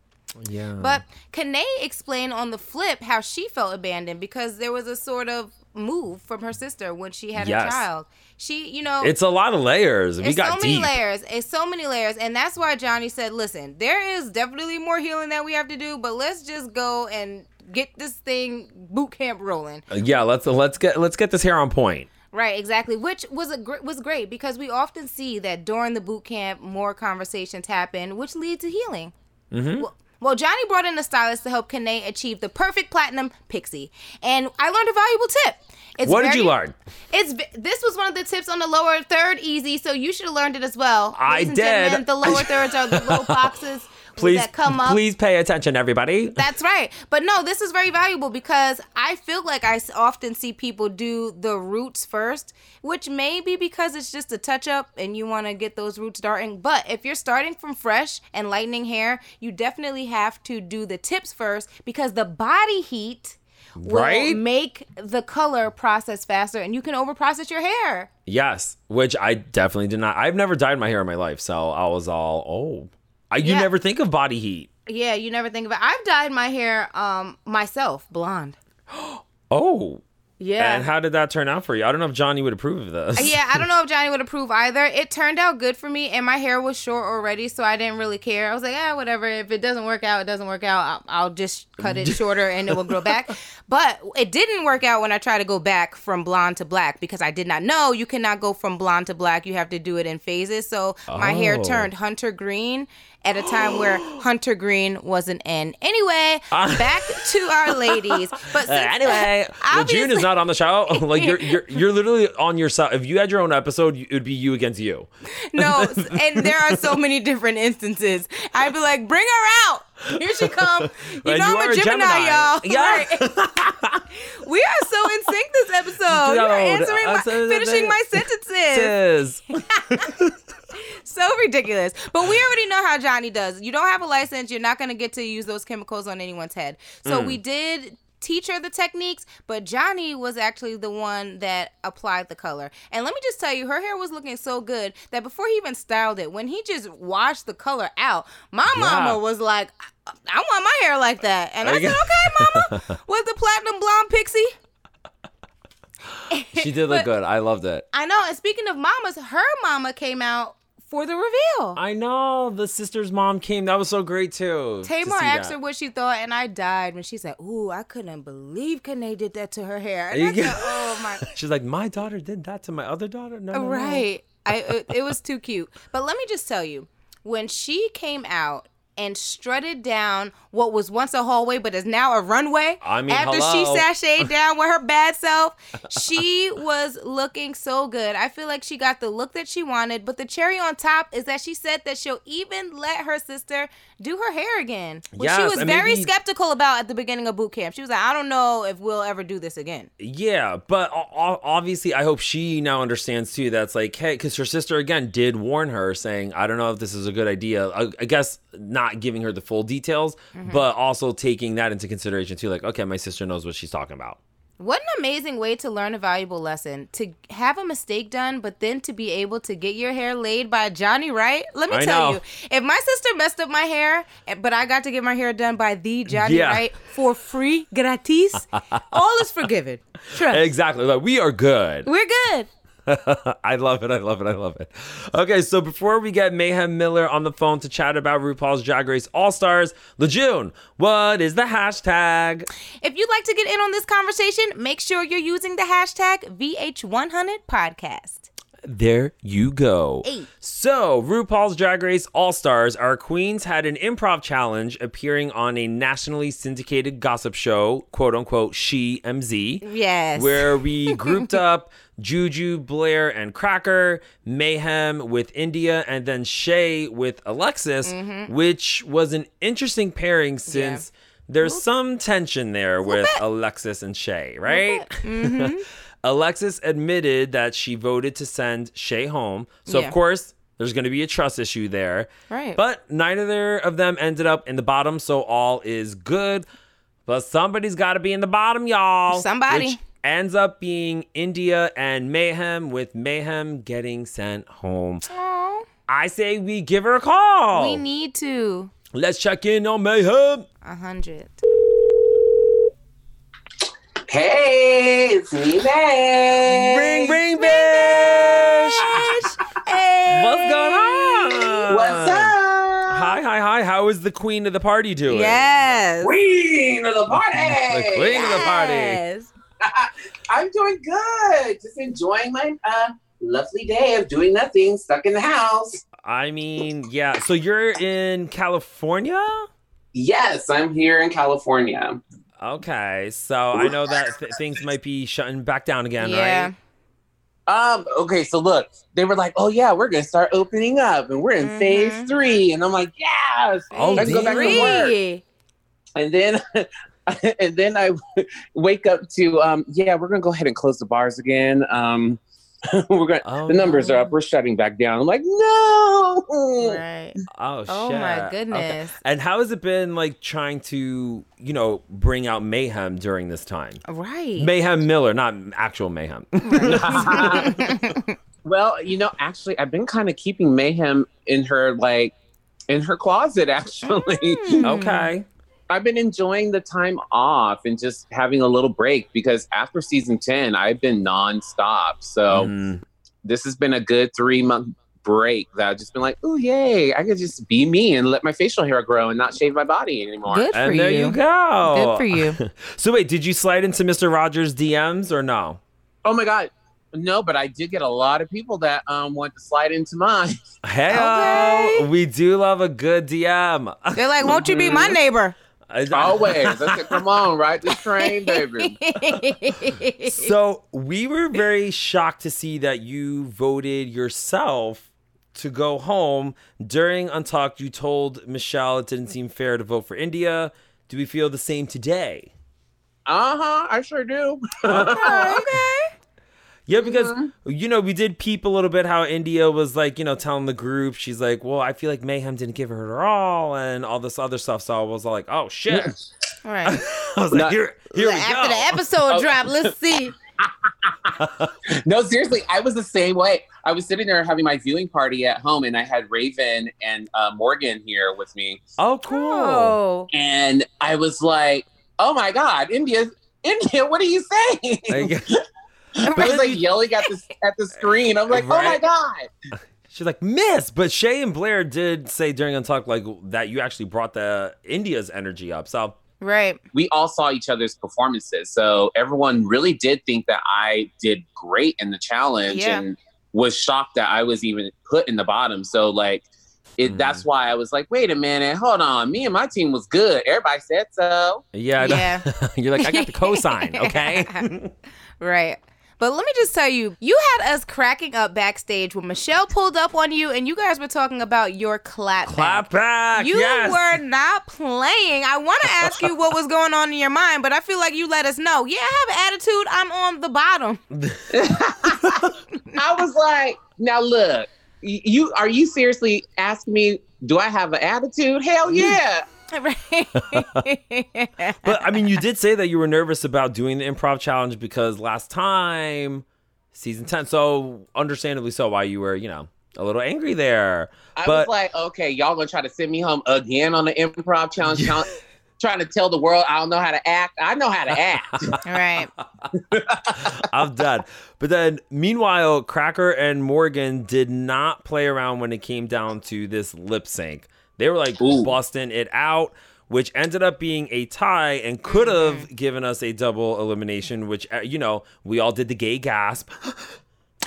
Yeah. But Kane explained on the flip how she felt abandoned because there was a sort of move from her sister when she had Yes. a child. She, you know, it's a lot of layers. We it's got so many deep. layers. It's so many layers, and that's why Johnny said, "Listen, there is definitely more healing that we have to do, but let's just go and get this thing boot camp rolling." Yeah, let's let's get let's get this hair on point. Right, exactly. Which was a gr- was great because we often see that during the boot camp, more conversations happen, which lead to healing. Mm-hmm. Well, well, Johnny brought in a stylist to help Kane achieve the perfect platinum pixie, and I learned a valuable tip. It's What did you learn? It's this was one of the tips on the lower third easy, so you should have learned it as well. I Ladies did. The lower thirds are the [laughs] little boxes Please, come up. please pay attention, everybody. That's right. But no, this is very valuable because I feel like I often see people do the roots first, which may be because it's just a touch up and you want to get those roots starting. But if you're starting from fresh and lightening hair, you definitely have to do the tips first because the body heat will Right? make the color process faster and you can overprocess your hair. Yes, which I definitely did not. I've never dyed my hair in my life, so I was all oh. I, you Yeah. never think of body heat. Yeah, you never think of it. I've dyed my hair um myself blonde. [gasps] Oh. Yeah. And how did that turn out for you? I don't know if Johnny would approve of this. Yeah, I don't know if [laughs] Johnny would approve either. It turned out good for me, and my hair was short already, so I didn't really care. I was like, ah, whatever. If it doesn't work out, it doesn't work out. I'll, I'll just cut it [laughs] shorter, and it will grow back. But it didn't work out when I tried to go back from blonde to black because I did not know you cannot go from blonde to black. You have to do it in phases. So my hair Oh. turned hunter green at a time where [gasps] hunter green wasn't in. Anyway, ah. back to our [laughs] ladies. But Uh, anyway, uh, well, June is not on the show. [laughs] [laughs] like you're you're you're literally on yourself. If you had your own episode, it would be you against you. No, and there are so many different instances. I'd be like, bring her out. Here she come. You And know you I'm a Gemini, Gemini. y'all. Yeah. Right. we are so in sync this episode. You're answering my, uh, finishing my uh, sentences. [laughs] So ridiculous. But we already know how Johnny does. You don't have a license, you're not going to get to use those chemicals on anyone's head. So Mm. we did teach her the techniques, but Johnny was actually the one that applied the color. And let me just tell you, her hair was looking so good that before he even styled it, when he just washed the color out, my Yeah. mama was like, I, I want my hair like that. And I said, okay, mama, [laughs] with the platinum blonde pixie. She did look But- good. I loved it. I know. And speaking of mamas, her mama came out for the reveal. I know the sister's mom came. That was so great too. Tamar see asked that. her what she thought, and I died when she said, "Ooh, I couldn't believe Kane did that to her hair." And I said, "Oh my." [laughs] She's like, my daughter did that to my other daughter. No, no, no." Right. I it was too cute. But let me just tell you, when she came out and strutted down what was once a hallway but is now a runway I mean, after hello. she sashayed down with her bad self, she [laughs] was looking so good. I feel like she got the look that she wanted, but the cherry on top is that she said that she'll even let her sister do her hair again. Which she was very maybe- skeptical about at the beginning of boot camp. She was like, I don't know if we'll ever do this again. Yeah, but obviously, I hope she now understands too. That's like, hey, because her sister again did warn her, saying, "I don't know if this is a good idea." I, I guess not giving her the full details, Mm-hmm. but also taking that into consideration too. Like, okay, my sister knows what she's talking about. What an amazing way to learn a valuable lesson. To have a mistake done, but then to be able to get your hair laid by Johnny Wright. Let me I tell know. you, if my sister messed up my hair, eh, but I got to get my hair done by the Johnny Yeah. Wright for free, gratis, [laughs] all is forgiven. Trust. Exactly. Like, we are good. We're good. [laughs] I love it. I love it. I love it. Okay, so before we get Mayhem Miller on the phone to chat about RuPaul's Drag Race All Stars, Lejeune, what is the hashtag? If you'd like to get in on this conversation, make sure you're using the hashtag VH100podcast. There you go. Eight. So, RuPaul's Drag Race All Stars, our queens had an improv challenge appearing on a nationally syndicated gossip show, quote unquote, SheMZ. Yes. Where we [laughs] grouped up Juju, Blair, and Cracker, Mayhem with India, and then Shea with Alexis, which was an interesting pairing since there's some tension there with Alexis and Shea, right? [laughs] Alexis admitted that she voted to send Shea home. So, Yeah. of course, there's going to be a trust issue there. Right. But neither of them ended up in the bottom, so all is good. But somebody's got to be in the bottom, y'all. Somebody. Which ends up being India and Mayhem, with Mayhem getting sent home. Aw, I say we give her a call. we need to. Let's check in on Mayhem. A hundred. Hey, it's me, babe. Ring, ring, bitch. Hey. What's going on? What's up? Hi, hi, hi. How is the queen of the party doing? Yes. Queen of the party. The queen of the party. Yes. [laughs] I'm doing good. Just enjoying my uh, lovely day of doing nothing, stuck in the house. I mean, yeah. So you're in California? Yes, I'm here in California. Okay. So I know that th- things might be shutting back down again, Yeah. right? Um, okay, so look, they were like, Oh yeah, we're gonna start opening up and we're in Mhm. phase three. And I'm like, Yes. Oh, Let's go back to work. And then [laughs] [laughs] and then I [laughs] wake up to um, yeah, we're gonna go ahead and close the bars again. Um [laughs] we're gonna Oh, the numbers are up, we're shutting back down. I'm like, no. Right. Oh, Oh shit. my Okay. goodness. And how has it been like trying to, you know, bring out mayhem during this time? Right. Mayhem Miller, not actual mayhem. Well, you know, actually, I've been kind of keeping Mayhem in her like in her closet. Actually, Mm. okay. I've been enjoying the time off and just having a little break because after season ten, I've been nonstop. So Mhm. this has been a good three month break that I've just been like, oh yay, I could just be me and let my facial hair grow and not shave my body anymore. Good for And there you, you. go. Good for you. [laughs] so wait, did you slide into Mr. Rogers' DMs or no? Oh my god. No, but I did get a lot of people that um want to slide into mine. Hey, Okay. we do love a good DM. They're like, won't you be my [laughs] neighbor? Always. I said, come on, ride this train, baby. [laughs] so we were very shocked to see that you voted yourself to go home during Untucked. You told Michelle it didn't seem fair to vote for India. Do we feel the same today? Uh-huh, I sure do. okay. Yeah, because you know we did peep a little bit how India was like, you know, telling the group she's like, well, I feel like Mayhem didn't give her her all, and all this other stuff. So I was like, oh shit. All [laughs] right. I was like, No. here, here we After go. the episode [laughs] drop, let's see. [laughs] no, seriously, I was the same way. I was sitting there having my viewing party at home, and I had Raven and uh, Morgan here with me, oh, cool. Oh. and I was like, "Oh my God, India, India, what are you saying?" Like, I was like yelling at the at the screen. I'm like, "Oh my God!" She's like, Miss, but Shea and Blair did say during Untucked like that you actually brought the India's energy up. So Right. We all saw each other's performances, so everyone really did think that I did great in the challenge, Yeah. and was shocked that I was even put in the bottom. So like. It, Mhm. That's why I was like, wait a minute, hold on. Me and my team was good. Everybody said so. yeah, Yeah. [laughs] you're like, I got the [laughs] cosign, okay? [laughs] Right. But let me just tell you, you had us cracking up backstage when Michelle pulled up on you and you guys were talking about your clap. Clap back. You yes. were not playing. I want to ask you what was going on in your mind, but I feel like you let us know. Yeah, I have an attitude. I'm on the bottom. [laughs] I was like, now look, you are you seriously asking me, do I have an attitude? Hell yeah. [laughs] But I mean, you did say that you were nervous about doing the improv challenge because last time, season 10, so understandably so, why you were, you know, a little angry there. I But- was like, okay, y'all gonna try to send me home again on the improv challenge, challenge trying to tell the world I don't know how to act. I know how to [laughs] act. right. [laughs] I'm done. But then, meanwhile, Cracker and Morgan did not play around when it came down to this lip sync. They were like Ooh. busting it out, which ended up being a tie and could have Mm-hmm. given us a double elimination, which, uh, you know, we all did the gay gasp.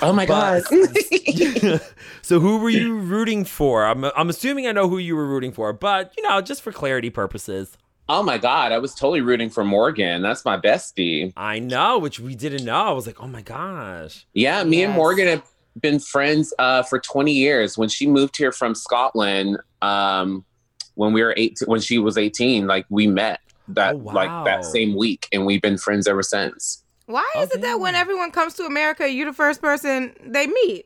Oh my god. [laughs] so who were you rooting for? I'm I'm assuming I know who you were rooting for, but you know, just for clarity purposes. oh my god, I was totally rooting for Morgan. That's my bestie. I know, which we didn't know. I was like, oh my gosh. Yeah, me and Morgan have been friends uh, for 20 years. When she moved here from Scotland, um, when we were eight, when she was 18, like we met that Oh, wow. like that same week, and we've been friends ever since. Why is it that when everyone comes to America, you're the first person they meet?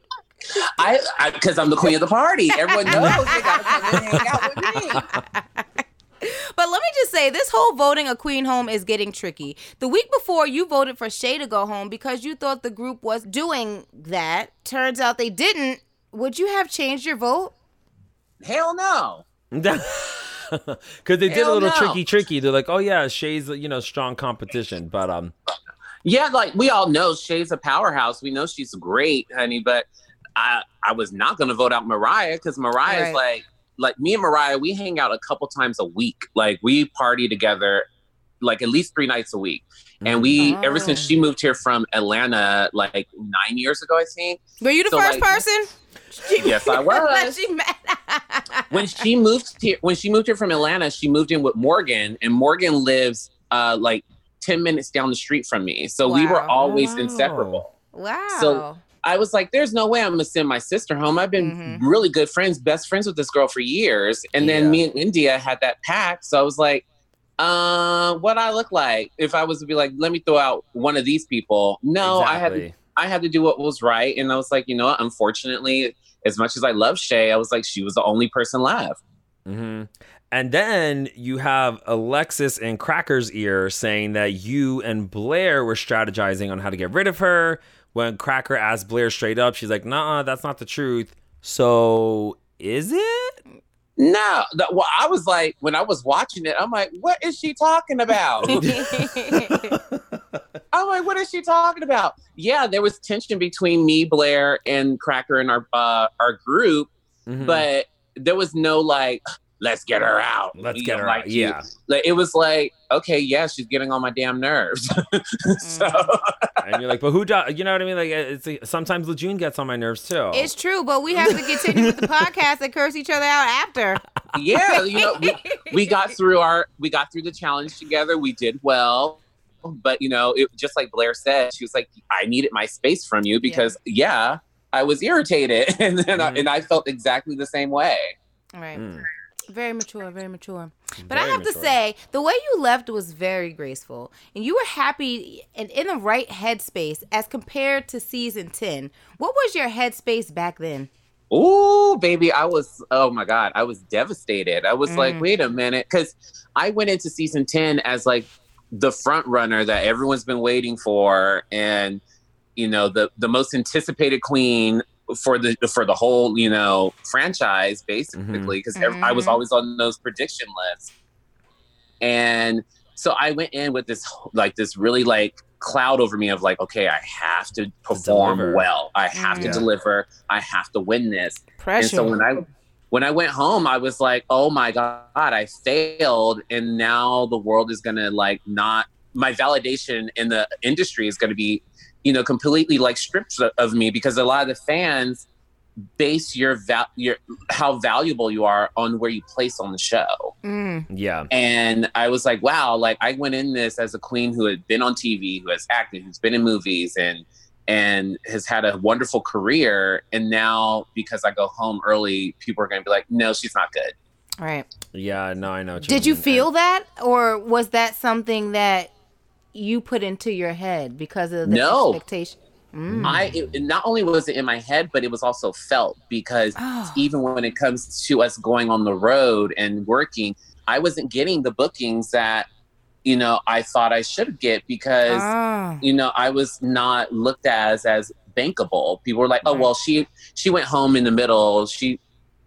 I because I'm the queen of the party. Everyone [laughs] knows they gotta come and hang out with me. [laughs] But let me just say, this whole voting a queen home is getting tricky. The week before, you voted for Shea to go home because you thought the group was doing that. Turns out they didn't. Would you have changed your vote? Hell no. [laughs] Because they did a little no. tricky, tricky. They're like, oh yeah, Shea's you know strong competition, but um, Yeah, like we all know Shea's a powerhouse. We know she's great, honey. But I I was not gonna vote out Mariah because Mariah's Right. like like me and Mariah. We hang out a couple times a week. Like we party together, like at least three nights a week. And we Oh. ever since she moved here from Atlanta, like nine years ago, I think. Were you the So, first like- person? [laughs] Yes, I [laughs] was. she when she moved here when she moved here from Atlanta, she moved in with Morgan, and Morgan lives uh like ten minutes down the street from me. So we were always Wow. inseparable. wow. So- I was like, there's no way I'm gonna send my sister home. I've been Mhm. really good friends, best friends with this girl for years. And then Yeah. me and India had that pact. So I was like, uh, what I look like if I was to be like, let me throw out one of these people. No, I had exactly. I had to do what was right. And I was like, you know what? Unfortunately, as much as I love Shea, I was like, she was the only person left. hmm And then you have Alexis in Cracker's ear saying that you and Blair were strategizing on how to get rid of her. When Cracker asked Blair straight up, she's like, "Nah, that's not the truth." So is it? No, that, well, I was like, when I was watching it, I'm like, what is she talking about? [laughs] I'm like, what is she talking about? Yeah, there was tension between me, Blair, and Cracker in our uh, our group, Mhm. but there was no like, let's get her out. Let's We get don't her like out. you. Yeah. Like, it was like, okay, yeah, she's getting on my damn nerves. [laughs] so and you're like, but who does? You know what I mean? Like, it's sometimes Lejeune gets on my nerves too. it's true, but we have to continue with the [laughs] podcast and curse each other out after. yeah, you know, we, we got through our we got through the challenge together. We did well. But you know, it just like Blair said, she was like, I needed my space from you because yeah, I was irritated. [laughs] And then I, Mhm. and I felt exactly the same way. Right. Mm. Very mature, very mature. But I Very have to say, the way you left was very graceful. And you were happy and in the right headspace as compared to season 10. What was your headspace back then? Oh, baby, I was oh my god, I was devastated. I was like, Mm. wait a minute, because I went into season ten as like the front runner that everyone's been waiting for, and you know the the most anticipated queen for the for the whole you know franchise basically because I was Mhm. always on those prediction lists, and so I went in with this like this really like cloud over me of like okay I have to perform deliver. well I have Mm. to deliver I have to win this Pressure. and so when I when I went home, I was like, "Oh my god, I failed!" And now the world is gonna like not my validation in the industry is gonna be, you know, completely like stripped of- of me because a lot of the fans base your val your how valuable you are on where you place on the show. Mm. Yeah. And I was like, wow, like I went in this as a queen who had been on TV, who has acted, who's been in movies and and has had a wonderful career. And now because I go home early, people are gonna be like, no, she's not good. Right. Yeah. No, I know. Did you mean. feel that? Or was that something that you put into your head because of the No. expectation? Mm. I it, not only was it in my head, but it was also felt because Oh. even when it comes to us going on the road and working, I wasn't getting the bookings that you know I thought I should get because Ah. you know I was not looked as as bankable. People were like, "Oh Right. well, she she went home in the middle. She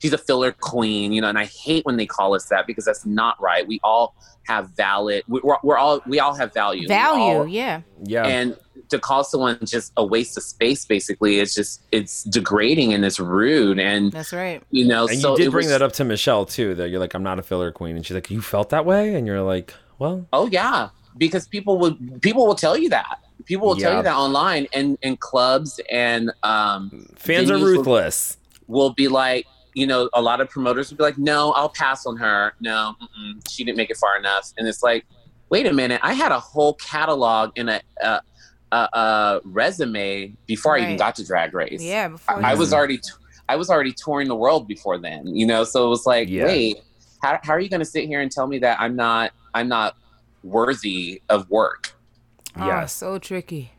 she's a filler queen," you know. And I hate when they call us that because that's not right. We all have valid. we- We're, we're all we all have value. Value, all- yeah. Yeah. and to call someone just a waste of space basically it's just it's degrading and it's rude and That's right. you know and so you did bring was- that up to Michelle too. That you're like, I'm not a filler queen, and she's like, you felt that way, and you're like, well, oh yeah because people would people will tell you that people will tell you that online and in clubs and um, Fans are venues will- ruthless. will be like, you know, a lot of promoters would be like, no, I'll pass on her. No, mm-mm, she didn't make it far enough. And it's like, wait a minute, I had a whole catalog and a, a, a, a resume before I even got to Drag Race. Yeah, before I, I was already, t- I was already touring the world before then, you know. So it was like, Yeah. wait, how, how are you going to sit here and tell me that I'm not, I'm not worthy of work? Oh, Yes. so tricky.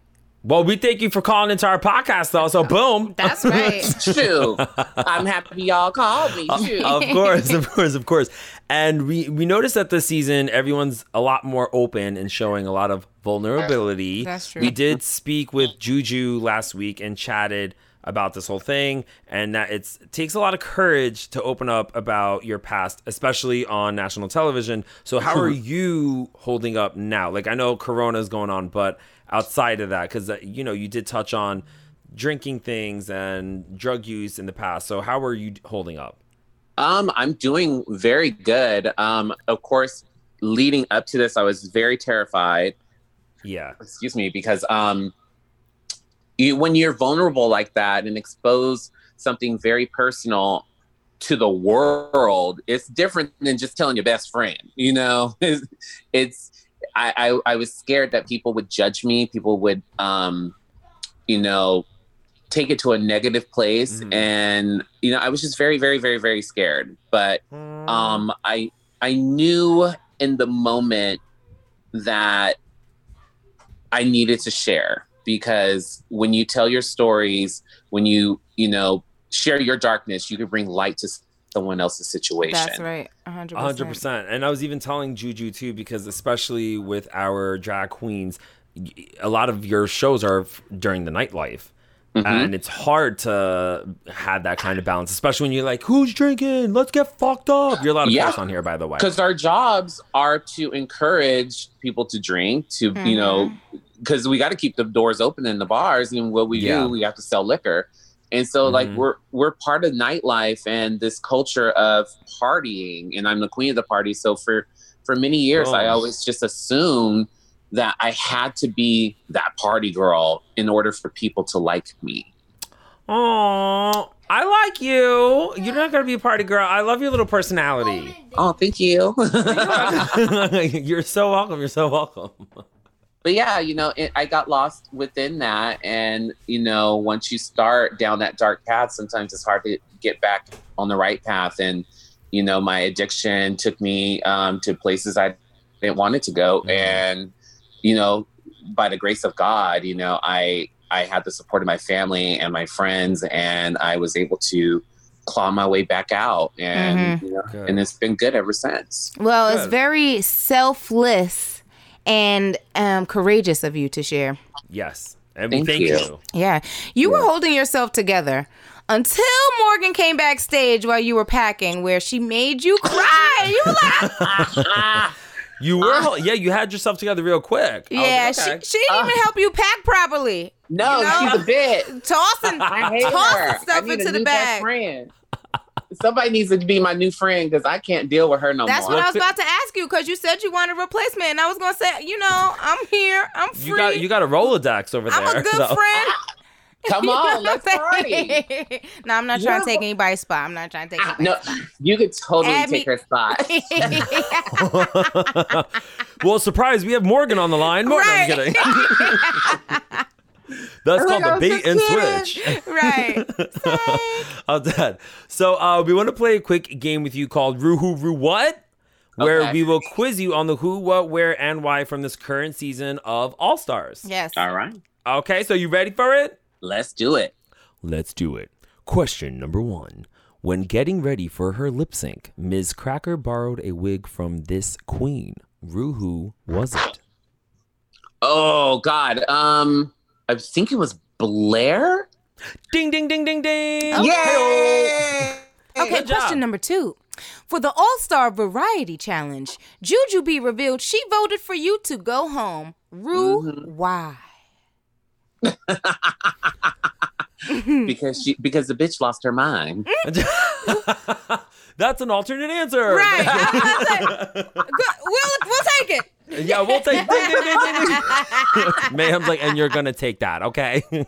Well, we thank you for calling into our podcast, though. So, boom. [laughs] That's right. [laughs] True. I'm happy y'all called me. Shoot. of course, of course, of course. And we we noticed that this season everyone's a lot more open and showing a lot of vulnerability. That's true. We did speak with Juju last week and chatted about this whole thing and that it's it takes a lot of courage to open up about your past especially on national television so how hmm. are you holding up now like i know corona is going on but outside of that because you know you did touch on drinking things and drug use in the past so how are you holding up Um, I'm doing very good. Um, of course, leading up to this, I was very terrified. yeah Excuse me, because um, you when you're vulnerable like that and expose something very personal to the world, it's different than just telling your best friend. You know, [laughs] it's, it's I, I I was scared that people would judge me. People would um, you know, take it to a negative place, Mhm. and you know, I was just very, very, very, very scared. But um i i knew in the moment that i needed to share because when you tell your stories when you you know share your darkness you can bring light to someone else's situation That's right. 100%. A hundred percent. And I was even telling Juju too, because especially with our drag queens, a lot of your shows are f- during the nightlife. Mhm. And it's hard to have that kind of balance, especially when you're like, "Who's drinking? Let's get fucked up." You're allowed to Yeah. curse on here, by the way. because our jobs are to encourage people to drink to you know because we got to keep the doors open in the bars and what we Yeah. do we have to sell liquor and so like Mhm. we're we're part of nightlife and this culture of partying and i'm the queen of the party so for for many years i Oh. always just assumed that i had to be that party girl in order for people to like me Oh, I like you. You're not gonna be a party girl. I love your little personality. oh thank you [laughs] [laughs] you're so welcome. You're so welcome. But yeah, you know, it, I got lost within that, and you know, once you start down that dark path, sometimes it's hard to get back on the right path. And you know, my addiction took me um, to places I didn't want it to go, Mhm. and you know, by the grace of God, you know, I I had the support of my family and my friends, and I was able to claw my way back out, and you know, and it's been good ever since. Well, it's very selfless and um, courageous of you to share. Yes, and we Thank thank you. you. Yeah. You were holding yourself together until Morgan came backstage while you were packing, where she made you cry. You were like, [laughs] You were, yeah, you had yourself together real quick. Yeah, like, okay. she, she didn't even help you pack properly. No, You know? she's a bit Tossing, [laughs] I hate tossing her. stuff I need into a the new best bag. friend. Somebody needs to be my new friend because I can't deal with her no That's more. That's what I was about to ask you because you said you wanted a replacement, and I was gonna say, you know, I'm here, I'm free. You got you got a Rolodex over there. I'm there. a good so- friend. [laughs] Come on, let's I'm [laughs] party. [laughs] no, I'm not trying to take anybody's spot. I'm not trying to take anybody's no, you could totally Add me- take her spot. spot. well, surprise, we have Morgan on the line. Morgan, I'm Right. kidding. [laughs] That's Oh my called the bait and kidding. switch. [laughs] right. [laughs] I'm dead. So uh, we want to play a quick game with you called Rue Who Rue What, where Okay. we will quiz you on the who, what, where, and why from this current season of All Stars. Yes. All right, Okay, so you ready for it? let's do it. Let's do it. Question number one. When getting ready for her lip sync, Miz Cracker borrowed a wig from this queen. Rue who was it? Oh God, um, I think it was Blair. Ding, ding, ding, ding, ding. Yay! Okay, Good job. question number two. For the All Star Variety Challenge, Jujubee revealed she voted for you to go home. Rue, Mm-hmm. why? [laughs] because she because the bitch lost her mind. [laughs] That's an alternate answer. Right. I was about to say, good, we'll, we'll take it. Yeah, we'll take. Ding, ding, ding, ding, ding. Mayhem's like, and you're gonna take that, okay? [laughs]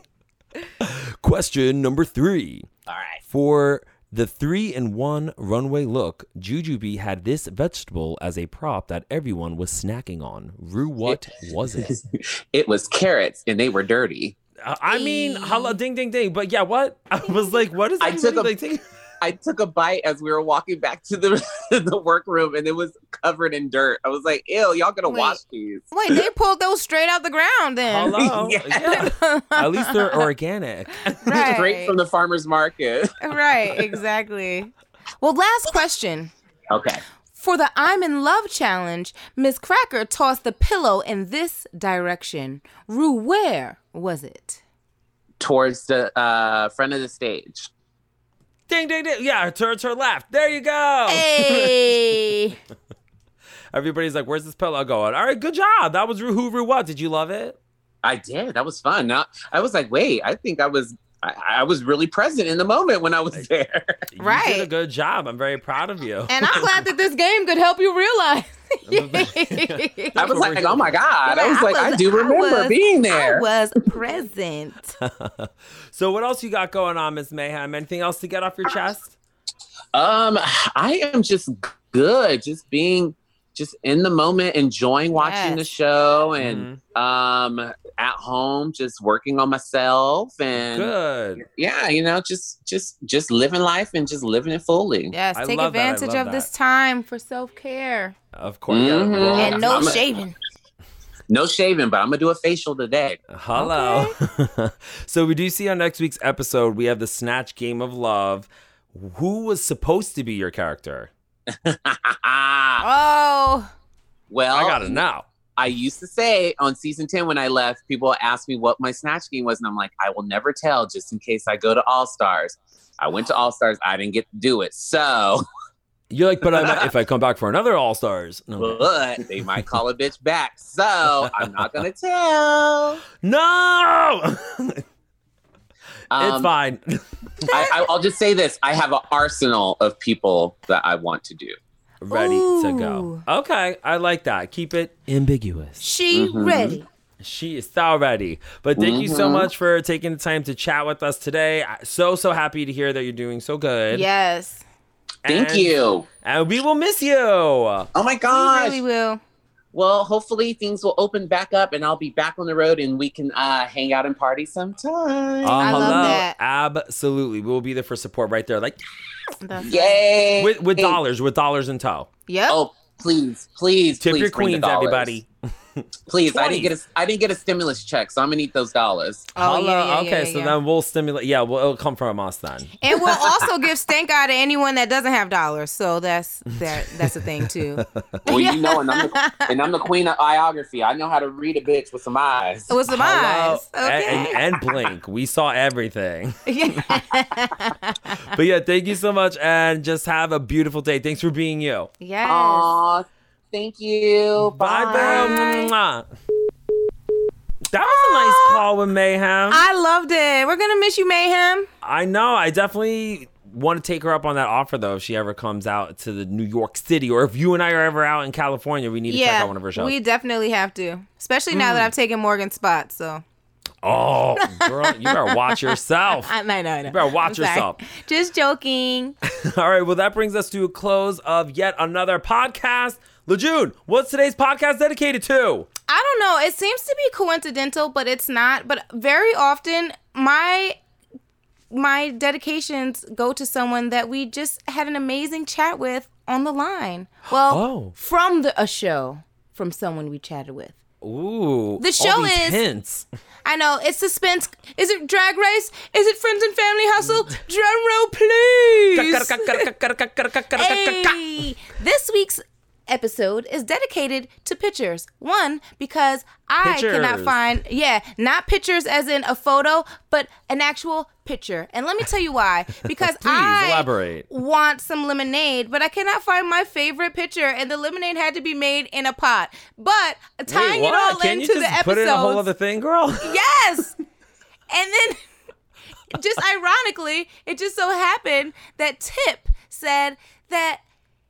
Question number three. All right. For the three in one runway look, Jujubee had this vegetable as a prop that everyone was snacking on. Rue, what was it? [laughs] It was carrots, and they were dirty. Uh, I mean, hello, ding, ding, ding. But yeah, what? [laughs] I was like, what is I took a- like? taking- I took a bite as we were walking back to the [laughs] the workroom, and it was covered in dirt. I was like, "Ew, y'all gonna Wait. wash these?" Wait, they [laughs] pulled those straight out the ground then. Hello. [laughs] Yeah. Yeah. At least they're organic. Right. Straight from the farmer's market. right, exactly. Well, last question. Okay. For the I'm in Love challenge, Miz Cracker tossed the pillow in this direction. Rue, where was it? Towards the uh, front of the stage. Ding, ding, ding. Yeah, to, to her left. There you go. Hey! [laughs] Everybody's like, where's this pillow going? All right, good job. That was Rue Who, What. Did you love it? I did. That was fun. Now, I was like, wait, I think I was I, I was really present in the moment when I was there. Right. You did a good job. I'm very proud of you. and I'm glad that this game could help you realize. [laughs] [laughs] I was like, oh my God. I was like, I, was- do remember was- being there. I was present. [laughs] So what else you got going on, Miss Mayhem? Anything else to get off your chest? Um, I am just good, just being just in the moment, enjoying watching the show and Mhm. um at home, just working on myself and Good. yeah, you know, just just just living life and just living it fully. Yes, I take love advantage love of this time for self care Of course. yeah, Mhm. well, and no I'm a- shaving. No shaving, but I'm gonna do a facial today. Hello. [laughs] so we do see on next week's episode, we have the Snatch Game of Love. Who was supposed to be your character? [laughs] Oh, well, I gotta know. I used to say on season 10 when I left, people asked me what my snatch game was, and I'm like, I will never tell just in case I go to All Stars. I went to All Stars, I didn't get to do it. So, [laughs] You're like, but I might, if I come back for another All Stars. No. but they might call a bitch back. So, I'm not going [laughs] to tell. No! It's Um, fine. I, I, I'll just say this I have an arsenal of people that I want to do. Ready to go. Okay, I like that. Keep it ambiguous. she Mhm. ready. She is so ready. But thank you so Mhm. much for taking the time to chat with us today. So, so happy to hear that you're doing so good. Yes, Thank you. And we will miss you. Oh my we gosh. really will. Well, hopefully things will open back up and I'll be back on the road and we can uh, hang out and party sometime. Uh, I love that. Absolutely. We will be there for support right there. Like [laughs] That's- Yay! with, with dollars, with dollars in tow. Yep. Oh, please, please, Tip please your queens, everybody. [laughs] Please, I didn't get a I didn't get a stimulus check, so I'm gonna need those dollars. Oh, Hello. yeah, yeah, okay, yeah, so then we'll stimulate. Yeah, well, it'll come from us then. And we'll [laughs] also give stank eye to anyone that doesn't have dollars. So that's that. That's a thing too. [laughs] Well, you know, and I'm the, and I'm the queen of biography. I know how to read a bitch with some eyes. Oh, with some Hello. eyes. Okay. And, and, and blink. We saw everything. yeah. But yeah, thank you so much, and just have a beautiful day. Thanks for being you. yes. Aw, thank you. Bye, Bye. bye. That was a nice call with Mayhem. I loved it. We're gonna miss you, Mayhem. I know. I definitely want to take her up on that offer though if she ever comes out to the New York City or if you and I are ever out in California, we need to check out one of her shows. we definitely have to. Especially now that Hmm. I've taken Morgan's spot. So oh, [laughs] girl, you better watch yourself. I, [laughs] I know, I know. You better watch yourself. Just joking. [laughs] All right, well that brings us to a close of yet another podcast. Lejeune, what's today's podcast dedicated to? I don't know. It seems to be coincidental, but it's not. But very often, my my dedications go to someone that we just had an amazing chat with on the line. Well, Oh. from the a show from someone we chatted with. Ooh, The show is- hints. I know it's suspense. Is it Drag Race? Is it Friends and Family Hustle? [laughs] Drum roll, please. Hey, this week's episode is dedicated to pictures. One, because I cannot find, yeah, not pictures as in a photo, but an actual picture. And let me tell you why. [laughs] Because I elaborate. want some lemonade, but I cannot find my favorite picture, and the lemonade had to be made in a pot. But tying Wait, it all? Can into the put it in a whole other thing, girl? [laughs] Yes. and then [laughs] just ironically, it just so happened that Tip said that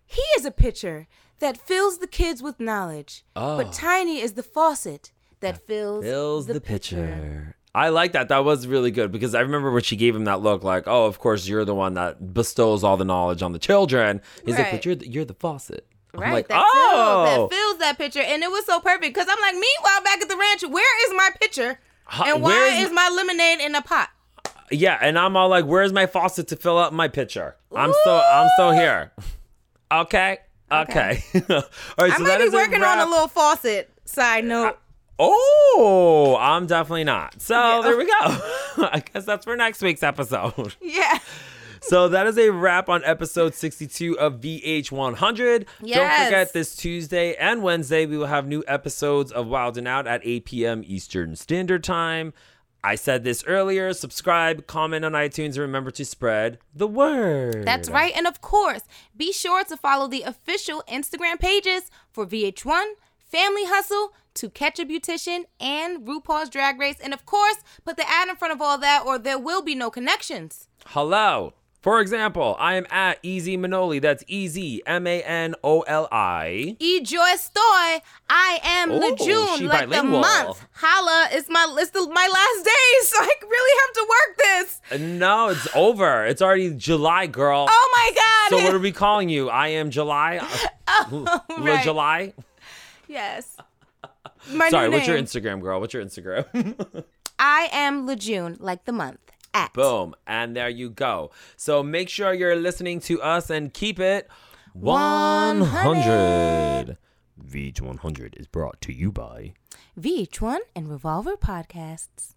he is a pitcher that fills the kids with knowledge, Oh. but Tiny is the faucet that fills, fills the, pitcher. I like that. That was really good because I remember when she gave him that look, like, "Oh, of course you're the one that bestows all the knowledge on the children." He's like, "But you're the, you're the faucet." I'm Right, like, that, "Oh, fills, that fills that pitcher, and it was so perfect because I'm like, meanwhile, back at the ranch, where is my pitcher, and why where's is my lemonade in a pot? yeah." And I'm all like, "Where's my faucet to fill up my pitcher?" I'm still, I'm still here. [laughs] Okay, okay. [laughs] all right, I so might that be is a working on a little faucet. Side note. Oh, I'm definitely not. So Yeah. there we go. [laughs] I guess that's for next week's episode. [laughs] yeah. So that is a wrap on episode 62 of VH100. Yes. Don't forget this Tuesday and Wednesday we will have new episodes of Wild and Out at 8 p.m. Eastern Standard Time. I said this earlier. Subscribe, comment on iTunes, and remember to spread the word. That's right. And of course, be sure to follow the official Instagram pages for VH1, Family Hustle, To Catch a Beautician, and RuPaul's Drag Race. And of course, put the ad in front of all that or there will be no connections. Hello. For example, I am at Easy Manoli. That's Easy M A N O L I. E Stoy, I am Oh, the June, like bilingual. the month. Holla, it's my it's the, my last day, [laughs] so I really have to work this. No, it's over. It's already July, girl. Oh my god. So what are we calling you? I am July. [laughs] oh, oh [laughs] right. July. Yes. My Sorry, what's your. Instagram, girl? What's your Instagram? I am Lejeune, like the month. At Boom. And there you go. So make sure you're listening to us and keep it 100. VH100 is brought to you by VH1 and Revolver Podcasts.